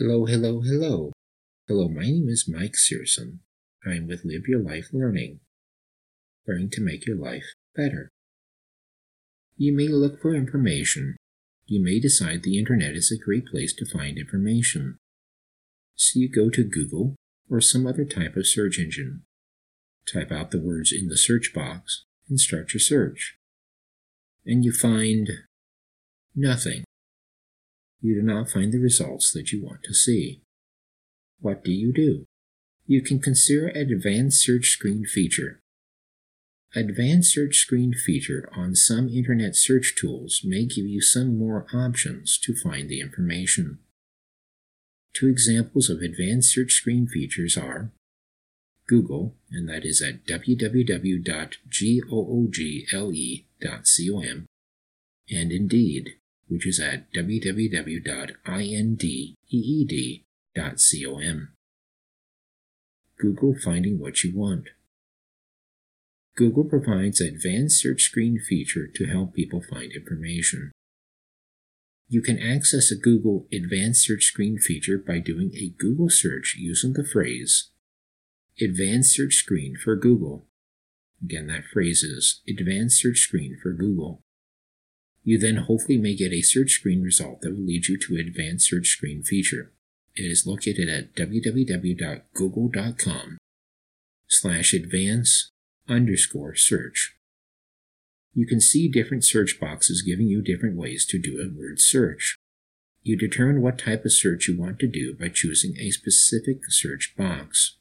Hello, hello, hello. Hello, my name is Mike Searson. I'm with Live Your Life Learning, learning to make your life better. You may look for information. You may decide the internet is a great place to find information. So you go to Google or some other type of search engine. Type out the words in the search box and start your search. And you find nothing you do not find the results that you want to see. What do you do? You can consider an advanced search screen feature. Advanced search screen feature on some internet search tools may give you some more options to find the information. Two examples of advanced search screen features are Google, and that is at www.google.com, and Indeed, which is at www.indeed.com. Google Finding What You Want. Google provides advanced search screen feature to help people find information. You can access a Google Advanced Search Screen feature by doing a Google search using the phrase Advanced Search Screen for Google. Again, that phrase is Advanced Search Screen for Google. You then hopefully may get a search screen result that will lead you to advanced search screen feature. It is located at www.google.com slash advance underscore search. You can see different search boxes giving you different ways to do a word search. You determine what type of search you want to do by choosing a specific search box.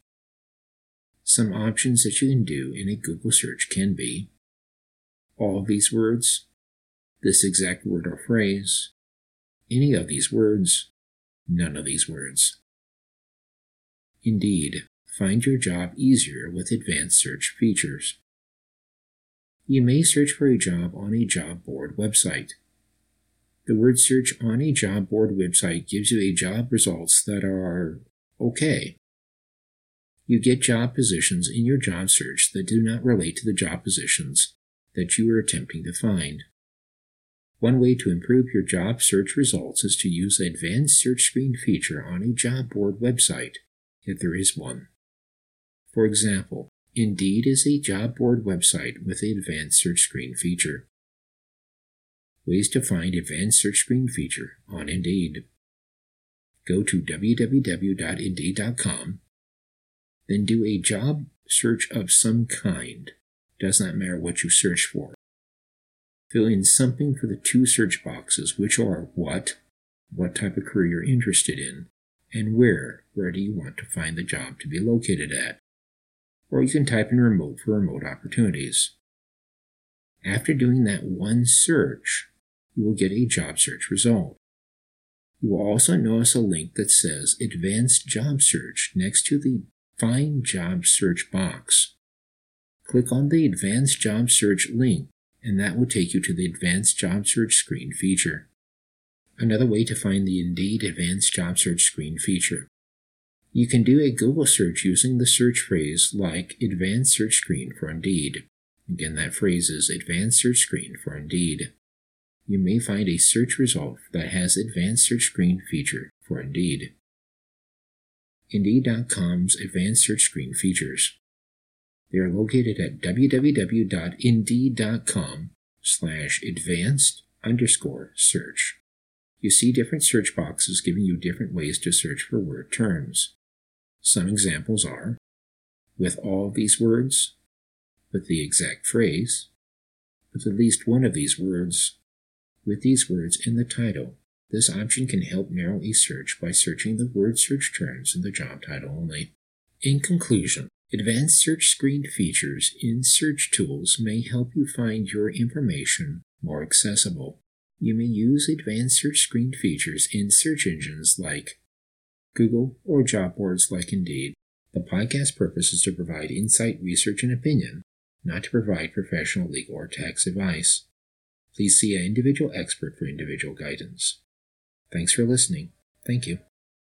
Some options that you can do in a Google search can be all of these words, this exact word or phrase, any of these words, none of these words. Indeed, find your job easier with advanced search features. You may search for a job on a job board website. The word search on a job board website gives you a job results that are okay. You get job positions in your job search that do not relate to the job positions that you are attempting to find. One way to improve your job search results is to use the advanced search screen feature on a job board website, if there is one. For example, Indeed is a job board website with the advanced search screen feature. Ways to find advanced search screen feature on Indeed. Go to www.indeed.com, then do a job search of some kind. Does not matter what you search for. Fill in something for the two search boxes, which are what, what type of career you're interested in, and where, where do you want to find the job to be located at. Or you can type in remote for remote opportunities. After doing that one search, you will get a job search result. You will also notice a link that says Advanced Job Search next to the Find Job Search box. Click on the Advanced Job Search link and that will take you to the Advanced Job Search Screen feature. Another way to find the Indeed Advanced Job Search Screen feature. You can do a Google search using the search phrase like Advanced Search Screen for Indeed. Again, that phrase is Advanced Search Screen for Indeed. You may find a search result that has Advanced Search Screen feature for Indeed. Indeed.com's Advanced Search Screen features. They are located at www.indeed.com slash advanced underscore search. You see different search boxes giving you different ways to search for word terms. Some examples are with all these words, with the exact phrase, with at least one of these words, with these words in the title. This option can help narrow a search by searching the word search terms in the job title only. In conclusion, Advanced search screen features in search tools may help you find your information more accessible. You may use advanced search screen features in search engines like Google or job boards like Indeed. The podcast purpose is to provide insight, research, and opinion, not to provide professional legal or tax advice. Please see an individual expert for individual guidance. Thanks for listening. Thank you.